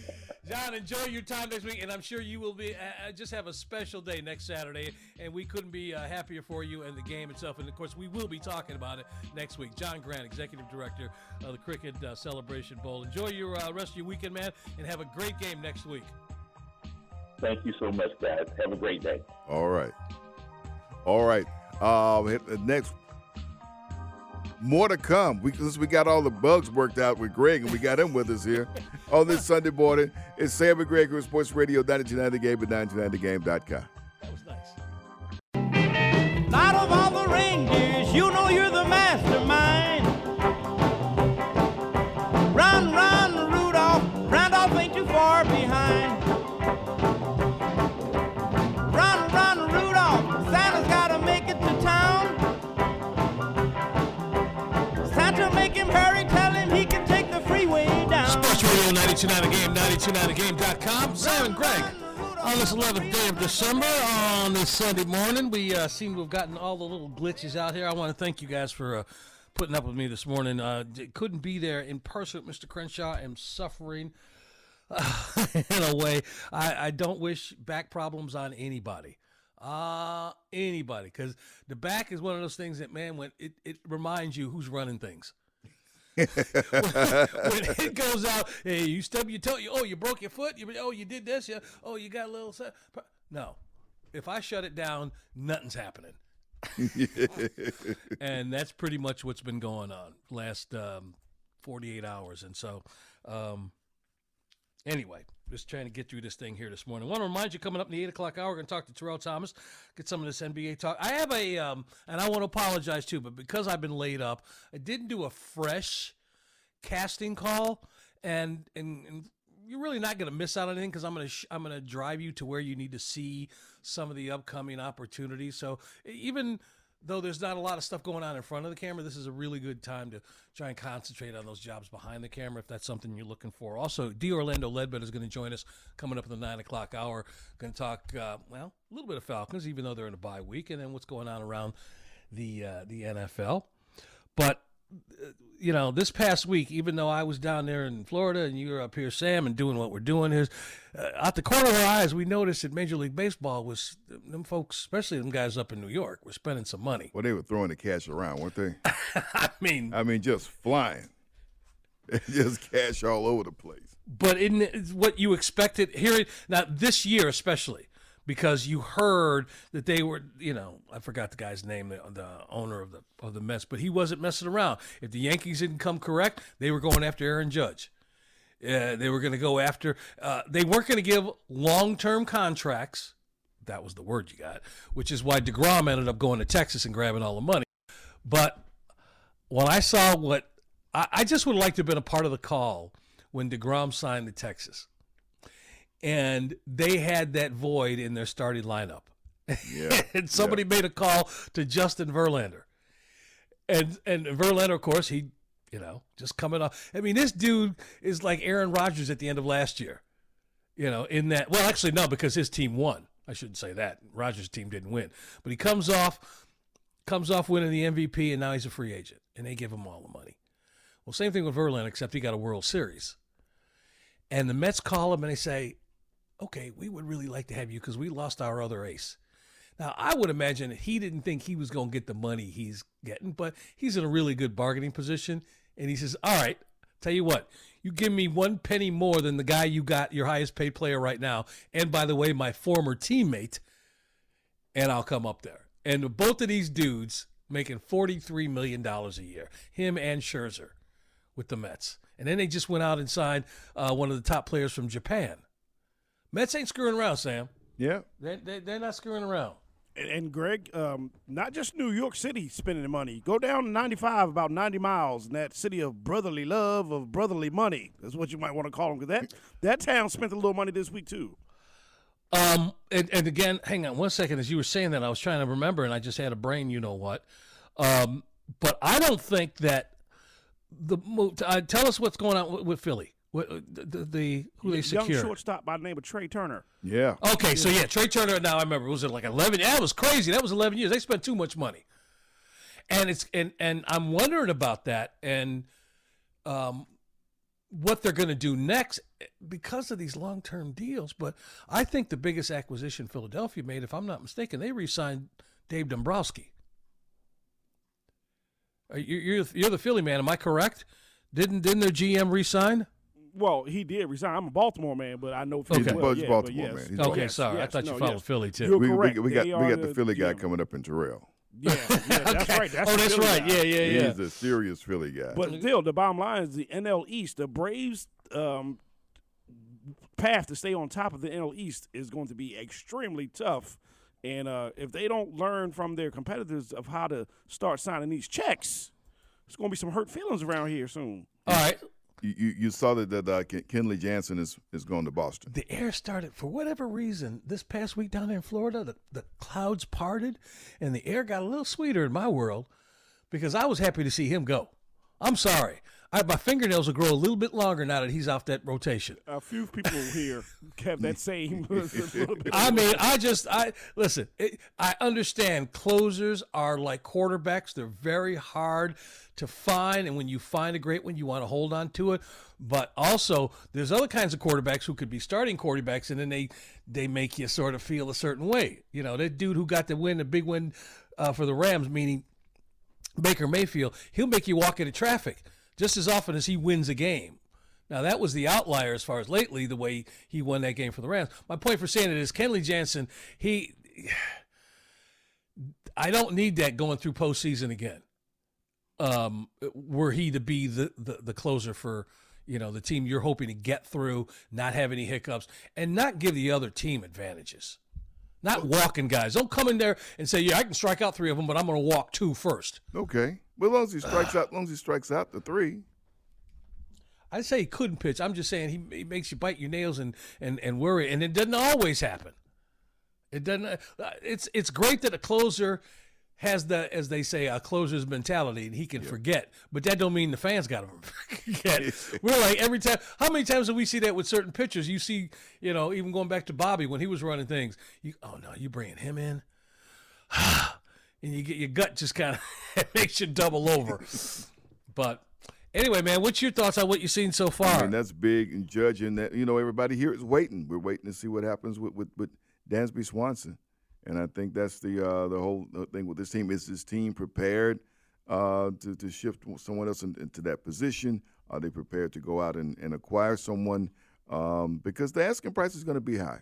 [SPEAKER 3] John, enjoy your time next week, and I'm sure you will be uh, uh, just have a special day next Saturday. And we couldn't be uh, happier for you and the game itself. And of course, we will be talking about it next week. John Grant, executive director of the Cricket uh, Celebration Bowl. Enjoy your uh, rest of your weekend, man, and have a great game next week.
[SPEAKER 6] Thank you so much, guys. Have a great day.
[SPEAKER 4] All right. All right. Um, next. More to come. We, since we got all the bugs worked out with Greg and we got him with us here on this *laughs* Sunday morning. It's Sam and Greg Sports Radio 929 The Game at 929thegame.com.
[SPEAKER 3] 929 The Game, 929thegame.com. Sam and Greg on this 11th day of December on this Sunday morning. We uh, seem to have gotten all the little glitches out here. I want to thank you guys for uh, putting up with me this morning. Uh, couldn't be there in person with Mr. Crenshaw. I'm suffering *laughs* in a way. I, I don't wish back problems on anybody. Uh, anybody. Because the back is one of those things that, man, when it, it reminds you who's running things *laughs* when it *laughs* goes out, hey, you stub your toe. You, oh, you broke your foot. You, oh, you did this. Yeah. Oh, you got a little. se- No, if I shut it down, nothing's happening. *laughs* and that's pretty much what's been going on last um, 48 hours. And so, um, anyway, just trying to get through this thing here this morning. I want to remind you, coming up in the 8 o'clock hour, we're going to talk to Terrell Thomas, get some of this NBA talk. I have a, um, and I want to apologize too, but because I've been laid up, I didn't do a fresh casting call, and and, and you're really not going to miss out on anything because I'm going to sh- I'm going to drive you to where you need to see some of the upcoming opportunities. So even though there's not a lot of stuff going on in front of the camera, this is a really good time to try and concentrate on those jobs behind the camera if that's something you're looking for. Also, D. Orlando Ledbetter is going to join us coming up in the nine o'clock hour. Going to talk uh, well a little bit of Falcons, even though they're in a bye week, and then what's going on around the uh, the NFL. But you know, this past week, even though I was down there in Florida and you were up here, Sam, and doing what we're doing here, uh, out the corner of our eyes, we noticed that Major League Baseball was them folks, especially them guys up in New York, were spending some money.
[SPEAKER 4] Well, they were throwing the cash around, weren't they? *laughs*
[SPEAKER 3] I mean,
[SPEAKER 4] I mean, just flying. *laughs* just cash all over the place.
[SPEAKER 3] but in what you expected here now this year especially because you heard that they were you know I forgot the guy's name the, the owner of the of the Mets but he wasn't messing around. If the Yankees didn't come correct they were going after Aaron Judge. Uh, they were going to go after uh, they weren't going to give long-term contracts that was the word you got which is why DeGrom ended up going to Texas and grabbing all the money. But when I saw what I, I just would like to have been a part of the call when DeGrom signed to Texas. And they had that void in their starting lineup.
[SPEAKER 4] Yeah. *laughs*
[SPEAKER 3] and somebody made a call to Justin Verlander. And and Verlander, of course, he, you know, just coming off. I mean, this dude is like Aaron Rodgers at the end of last year. You know, in that well, actually no, because his team won. I shouldn't say that. Rodgers' team didn't win. But he comes off comes off winning the MVP and now he's a free agent. And they give him all the money. Well, same thing with Verlander, except he got a World Series. And the Mets call him and they say, okay, we would really like to have you because we lost our other ace. Now, I would imagine he didn't think he was going to get the money he's getting, but he's in a really good bargaining position. And he says, all right, tell you what, you give me one penny more than the guy you got, your highest paid player right now. And by the way, my former teammate, and I'll come up there. And both of these dudes making $43 million a year, him and Scherzer with the Mets. And then they just went out and signed uh, one of the top players from Japan. Mets ain't screwing around, Sam.
[SPEAKER 4] Yeah.
[SPEAKER 3] They, they, they're not screwing around.
[SPEAKER 5] And, and Greg, um, not just New York City spending the money. Go down 95, about 90 miles, in that city of brotherly love, of brotherly money. That's what you might want to call them. Because that, that town spent a little money this week, too.
[SPEAKER 3] Um, and, and again, hang on one second. As you were saying that, I was trying to remember, and I just had a brain, you know what. Um, but I don't think that the move. Uh, tell us what's going on with, with Philly. What, uh, the, the, the who they
[SPEAKER 5] Young
[SPEAKER 3] secured?
[SPEAKER 5] shortstop by the name of Trea Turner.
[SPEAKER 4] Yeah.
[SPEAKER 3] Okay, so yeah, Trea Turner. Now I remember. Was it like eleven? Yeah, it was crazy. That was eleven years. They spent too much money. and it's and and I'm wondering about that and um what they're going to do next because of these long-term deals. But I think the biggest acquisition Philadelphia made, if I'm not mistaken, they re-signed Dave Dombrowski. Are you- You're you're the Philly man, am I correct? Didn't didn't their GM re-sign?
[SPEAKER 5] Well, he did resign. I'm a Baltimore man, but I know
[SPEAKER 3] Okay.
[SPEAKER 5] Philly
[SPEAKER 3] He's a
[SPEAKER 5] well. Yeah,
[SPEAKER 4] Baltimore
[SPEAKER 5] but
[SPEAKER 4] man. He's
[SPEAKER 3] Okay,
[SPEAKER 4] Yes,
[SPEAKER 3] sorry, I thought you
[SPEAKER 5] no,
[SPEAKER 3] followed
[SPEAKER 5] yes.
[SPEAKER 3] Philly too.
[SPEAKER 5] You're
[SPEAKER 4] We, we,
[SPEAKER 5] correct.
[SPEAKER 4] we got
[SPEAKER 5] They
[SPEAKER 4] we got the Philly guy coming up in Terrell.
[SPEAKER 5] Yeah, yeah, that's *laughs*
[SPEAKER 3] Okay.
[SPEAKER 5] right. That's
[SPEAKER 3] oh, that's
[SPEAKER 5] Philly
[SPEAKER 3] right.
[SPEAKER 5] guy.
[SPEAKER 3] Yeah, yeah, yeah.
[SPEAKER 4] He's a serious Philly guy.
[SPEAKER 5] But still, the bottom line is the NL East. The Braves' um, path to stay on top of the NL East is going to be extremely tough. And uh, if they don't learn from their competitors of how to start signing these checks, it's going to be some hurt feelings around here soon.
[SPEAKER 3] All right.
[SPEAKER 4] You, you, saw that, that uh, Ken- Kenley Jansen is, is going to Boston.
[SPEAKER 3] The air started for whatever reason this past week down in Florida. The, the clouds parted, and the air got a little sweeter in my world because I was happy to see him go. I'm sorry, I, my fingernails will grow a little bit longer now that he's off that rotation.
[SPEAKER 5] A few people here have that same. *laughs*
[SPEAKER 3] I mean, I just, I listen. It, I understand closers are like quarterbacks; they're very hard to find, and when you find a great one, you want to hold on to it. But also, there's other kinds of quarterbacks who could be starting quarterbacks, and then they they make you sort of feel a certain way. You know, that dude who got the win, the big win uh, for the Rams, meaning Baker Mayfield, he'll make you walk into traffic just as often as he wins a game. Now that was the outlier as far as lately the way he won that game for the Rams. My point for saying it is Kenley Jansen. He, I don't need that going through postseason again. Um, were he to be the, the the closer for you know the team you're hoping to get through, not have any hiccups, and not give the other team advantages. Not walking guys. Don't come in there and say, "Yeah, I can strike out three of them, but I'm going to walk two first.
[SPEAKER 4] Okay. Well, as long as he strikes out, as long as he strikes out the three.
[SPEAKER 3] I say he couldn't pitch. I'm just saying he, he makes you bite your nails and, and, and worry, and it doesn't always happen. It doesn't. uh, It's it's great that a closer has the as they say a closer's mentality and he can forget, but that don't mean the fans got to *laughs* forget. We're like every time. How many times do we see that with certain pitchers? You see, you know, even going back to Bobby when he was running things. You oh no, you bringing him in, *sighs* and you get your gut just kind of *laughs* makes you double over. *laughs* But anyway, man, what's your thoughts on what you've seen so far?
[SPEAKER 4] I mean, that's big and judging that. You know, everybody here is waiting. We're waiting to see what happens with with, with Dansby Swanson, and I think that's the uh, the whole thing with this team. Is this team prepared uh, to to shift someone else in, into that position? Are they prepared to go out and, and acquire someone? Um, because the asking price is going to be high.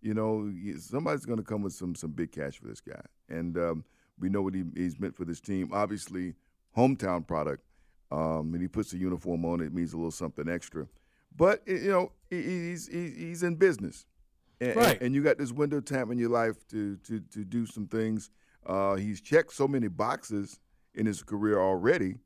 [SPEAKER 4] You know, somebody's going to come with some some big cash for this guy, and um, we know what he, he's meant for this team. Obviously, hometown product. Um, and he puts the uniform on, it means a little something extra. But you know, he- he's he- he's in business, and, and-
[SPEAKER 3] Right.
[SPEAKER 4] and you got this window time in your life to to to do some things. Uh, he's checked so many boxes in his career already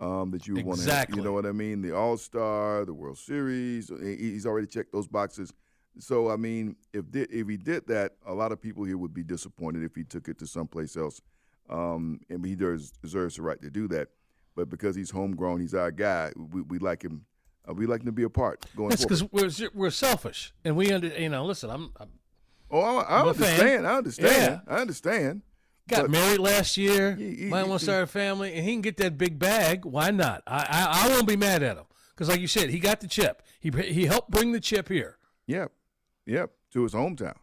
[SPEAKER 4] um, that you want to.
[SPEAKER 3] Exactly.
[SPEAKER 4] You know what I mean? The All Star, the World Series. He's already checked those boxes. So I mean, if di- if he did that, a lot of people here would be disappointed if he took it to someplace else. Um, and he does, deserves the right to do that. But because he's homegrown, he's our guy. We, we like him. Uh, we like to be a part going
[SPEAKER 3] That's
[SPEAKER 4] forward.
[SPEAKER 3] because we're we're selfish, and we under you know. Listen, I'm, I'm
[SPEAKER 4] Oh, I, I
[SPEAKER 3] I'm
[SPEAKER 4] understand. I understand.
[SPEAKER 3] Yeah.
[SPEAKER 4] I understand.
[SPEAKER 3] got
[SPEAKER 4] But-
[SPEAKER 3] married last year.
[SPEAKER 4] He- he-
[SPEAKER 3] might want to start a family, and he can get that big bag. Why not? I I, I won't be mad at him because, like you said, he got the chip. He he helped bring the chip here.
[SPEAKER 4] Yep, yep, to his hometown.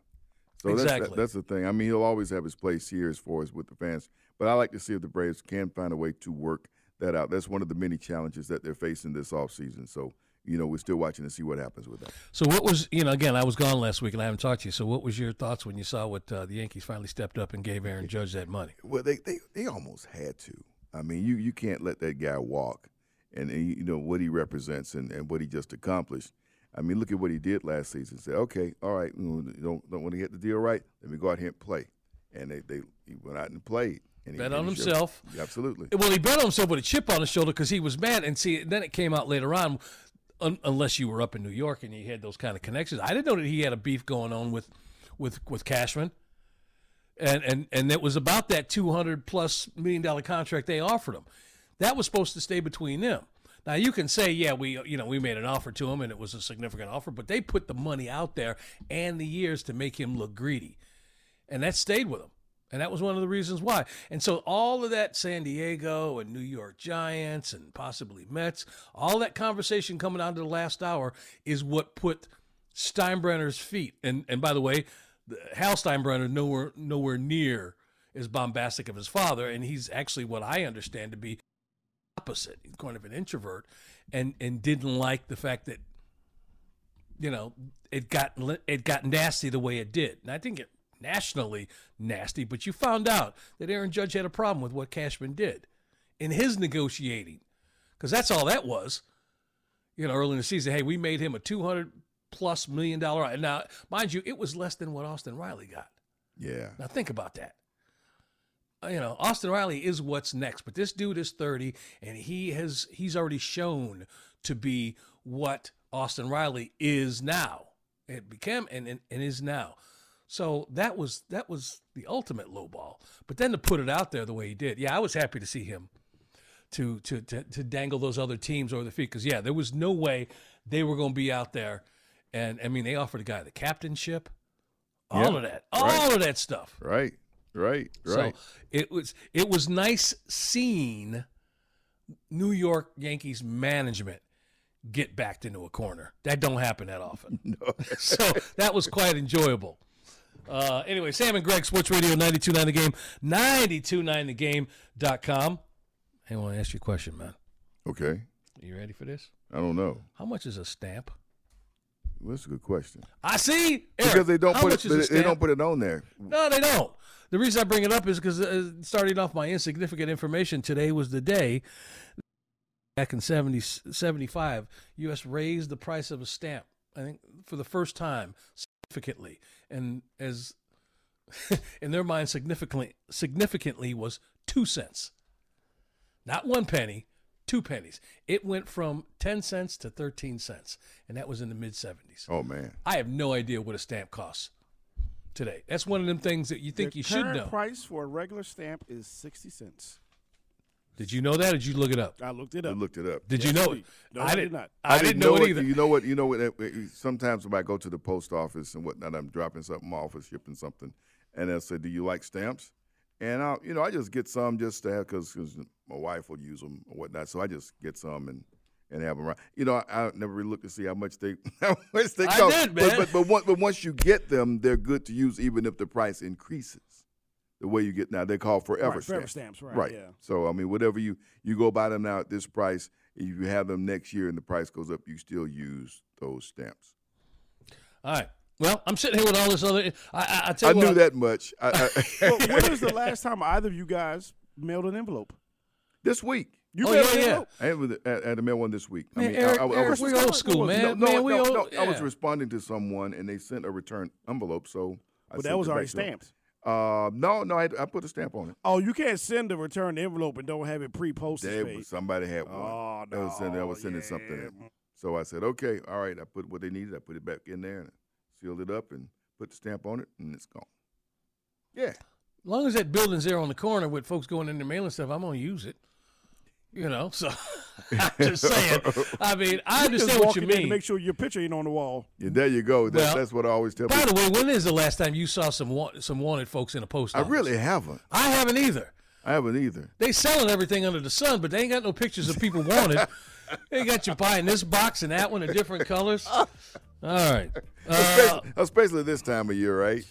[SPEAKER 4] So that's
[SPEAKER 3] Exactly.
[SPEAKER 4] that, that's the thing. I mean, he'll always have his place here as far as with the fans. But I like to see if the Braves can find a way to work that out. That's one of the many challenges that they're facing this offseason. So you know, we're still watching to see what happens with that.
[SPEAKER 3] So what was you know again? I was gone last week and I haven't talked to you. So what was your thoughts when you saw what uh, the Yankees finally stepped up and gave Aaron Judge that money?
[SPEAKER 4] Well, they they, they almost had to. I mean, you you can't let that guy walk, and, and you know what he represents and, and what he just accomplished. I mean, look at what he did last season. Say, okay, all right, don't don't want to get the deal right. Let me go out here and play. And they, they he went out and played. And he,
[SPEAKER 3] Bet on
[SPEAKER 4] showed-
[SPEAKER 3] himself.
[SPEAKER 4] Absolutely.
[SPEAKER 3] Well, he bet on himself with a chip on his shoulder because he was mad. And see, then it came out later on, un- unless you were up in New York and you had those kind of connections. I didn't know that he had a beef going on with, with, with Cashman. And, and and it was about that two hundred plus million dollar contract they offered him. That was supposed to stay between them. Now you can say, yeah, we you know we made an offer to him and it was a significant offer, but they put the money out there and the years to make him look greedy, and that stayed with him. And that was one of the reasons why. And so all of that San Diego and New York Giants and possibly Mets, all that conversation coming on to the last hour is what put Steinbrenner's feet. And and by the way, Hal Steinbrenner nowhere nowhere near as bombastic of his father, and he's actually what I understand to be opposite. He's kind of an introvert, and and didn't like the fact that you know it got it got nasty the way it did. And I think it nationally nasty, but you found out that Aaron Judge had a problem with what Cashman did in his negotiating, because that's all that was. You know, early in the season, hey, we made him a two hundred plus million dollar. Now, mind you, it was less than what Austin Riley got.
[SPEAKER 4] Yeah.
[SPEAKER 3] Now think about that. Uh, You know, Austin Riley is what's next, but this dude is 30 and he has he's already shown to be what Austin Riley is now. It became and, and, and is now. So that was that was the ultimate low ball. But then to put it out there the way he did, yeah, I was happy to see him to to to, to dangle those other teams over the feet because yeah, there was no way they were going to be out there. And I mean, they offered a guy the captainship, all
[SPEAKER 4] Yeah,
[SPEAKER 3] of that, all
[SPEAKER 4] right.
[SPEAKER 3] of that stuff.
[SPEAKER 4] Right. Right. Right.
[SPEAKER 3] So it was it was nice seeing New York Yankees management get backed into a corner. That don't happen that often. *laughs* No. *laughs* so that was quite enjoyable. Uh, anyway, Sam and Greg, Sports Radio 92.9 The Game, 92.9thegame.com. Hey, I want to ask you a question, man.
[SPEAKER 4] okay.
[SPEAKER 3] Are you ready for this?
[SPEAKER 4] I don't know.
[SPEAKER 3] How much is a stamp?
[SPEAKER 4] Well, that's a good question.
[SPEAKER 3] I see. Eric,
[SPEAKER 4] because they don't put it. They, they don't put it on there.
[SPEAKER 3] No, they don't. The reason I bring it up is because uh, starting off my insignificant information today was the day back in 70, 75, U.S. raised the price of a stamp, I think, for the first time significantly. And as *laughs* in their mind, significantly, significantly was two cents. Not one penny, two pennies. It went from 10 cents to 13 cents, and that was in the mid 70s.
[SPEAKER 4] Oh man.
[SPEAKER 3] I have no idea what a stamp costs today. That's one of them things that you think
[SPEAKER 5] the
[SPEAKER 3] you should
[SPEAKER 5] current
[SPEAKER 3] know.
[SPEAKER 5] price for a regular stamp is sixty cents.
[SPEAKER 3] Did you know that, or did you look it up?
[SPEAKER 5] I looked it up.
[SPEAKER 4] I looked it up.
[SPEAKER 3] Did you know it?
[SPEAKER 5] No,
[SPEAKER 3] I
[SPEAKER 5] I did
[SPEAKER 3] didn't.
[SPEAKER 5] not.
[SPEAKER 3] I, didn't know, it either.
[SPEAKER 4] You know what? You know what? Sometimes when I go to the post office and whatnot, I'm dropping something off or shipping something, and they'll say, "Do you like stamps?" And I, you know, I just get some just to have because my wife will use them or whatnot. So I just get some and and have them around. You know, I, I never really look to see how much they *laughs* how much they cost.
[SPEAKER 3] I
[SPEAKER 4] cost.
[SPEAKER 3] did, man.
[SPEAKER 4] but but, once, but once you get them, they're good to use even if the price increases. The way you get now, they call forever
[SPEAKER 5] Right, forever
[SPEAKER 4] stamps.
[SPEAKER 5] stamps, right,
[SPEAKER 4] Right.
[SPEAKER 5] yeah.
[SPEAKER 4] So I mean, whatever you you go buy them now at this price, if you have them next year and the price goes up, you still use those stamps.
[SPEAKER 3] All right. Well, I'm sitting here with all this other. I, I, I tell
[SPEAKER 4] I
[SPEAKER 3] you
[SPEAKER 4] knew
[SPEAKER 3] what,
[SPEAKER 4] that much. I, I, *laughs*
[SPEAKER 5] Well, when was the last time either of you guys mailed an envelope?
[SPEAKER 4] this week.
[SPEAKER 5] You
[SPEAKER 3] Oh,
[SPEAKER 5] mailed
[SPEAKER 3] yeah,
[SPEAKER 5] an
[SPEAKER 3] yeah.
[SPEAKER 4] I had, I had a mail one this week.
[SPEAKER 3] Man,
[SPEAKER 4] I mean,
[SPEAKER 3] Eric-
[SPEAKER 4] I, I, I was,
[SPEAKER 3] we old school,
[SPEAKER 5] was
[SPEAKER 3] man.
[SPEAKER 4] no, no,
[SPEAKER 3] man, we
[SPEAKER 4] no,
[SPEAKER 3] old,
[SPEAKER 4] no, I was responding to someone and they sent a return envelope, so. I
[SPEAKER 5] But
[SPEAKER 4] sent
[SPEAKER 5] that was
[SPEAKER 4] it back
[SPEAKER 5] already
[SPEAKER 4] to
[SPEAKER 5] stamped.
[SPEAKER 4] Uh, no, no, I, I put a stamp on it.
[SPEAKER 5] Oh, you can't send a return envelope and don't have it pre-posted.
[SPEAKER 4] There
[SPEAKER 5] Spade.
[SPEAKER 4] was, somebody had one.
[SPEAKER 5] Oh,
[SPEAKER 4] I was sending, I was
[SPEAKER 5] no,
[SPEAKER 4] sending something
[SPEAKER 5] yeah.
[SPEAKER 4] in. So I said, okay, all right. I put what they needed. I put it back in there and sealed it up and put the stamp on it, and it's gone. Yeah.
[SPEAKER 3] As long as that building's there on the corner with folks going in there mailing stuff, I'm gonna use it. You know, so *laughs* *laughs* I'm just saying. I mean, I understand what you
[SPEAKER 5] in there to
[SPEAKER 3] mean.
[SPEAKER 5] make sure your picture ain't on the wall.
[SPEAKER 4] Yeah, there you go. That,
[SPEAKER 3] Well,
[SPEAKER 4] that's what I always tell
[SPEAKER 3] By
[SPEAKER 4] people.
[SPEAKER 3] the way, when is the last time you saw some wa- some wanted folks in a post
[SPEAKER 4] I really haven't.
[SPEAKER 3] I haven't either.
[SPEAKER 4] I haven't either.
[SPEAKER 3] They selling everything under the sun, but they ain't got no pictures of people wanted. *laughs* they got you buying this box and that one in different colors. All right. Uh,
[SPEAKER 4] especially, especially this time of year, right?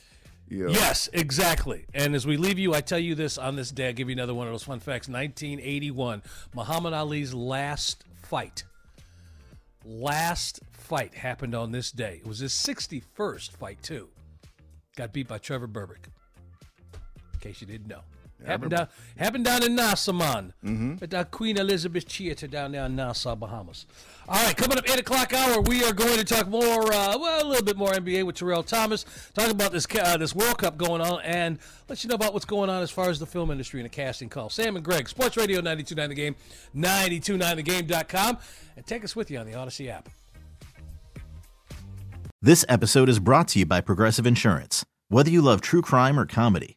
[SPEAKER 4] Yeah.
[SPEAKER 3] yes, exactly. And as we leave you, I tell you this on this day. I give you another one of those fun facts. 1981, Muhammad Ali's last fight. Last fight happened on this day. It was his 61st fight too. Got beat by Trevor Berbick. In case you didn't know. Happened down, happened down in Nassau, man. At the Queen Elizabeth Theater down there in Nassau, Bahamas. All right, coming up 8 o'clock hour, we are going to talk more, uh, well, a little bit more NBA with Terrell Thomas, Talk about this uh, this World Cup going on, and let you know about what's going on as far as the film industry and the casting call. Sam and Greg, Sports Radio 92.9 The Game, 929thegame.com, and take us with you on the Audacy app.
[SPEAKER 7] This episode is brought to you by Progressive Insurance. Whether you love true crime or comedy,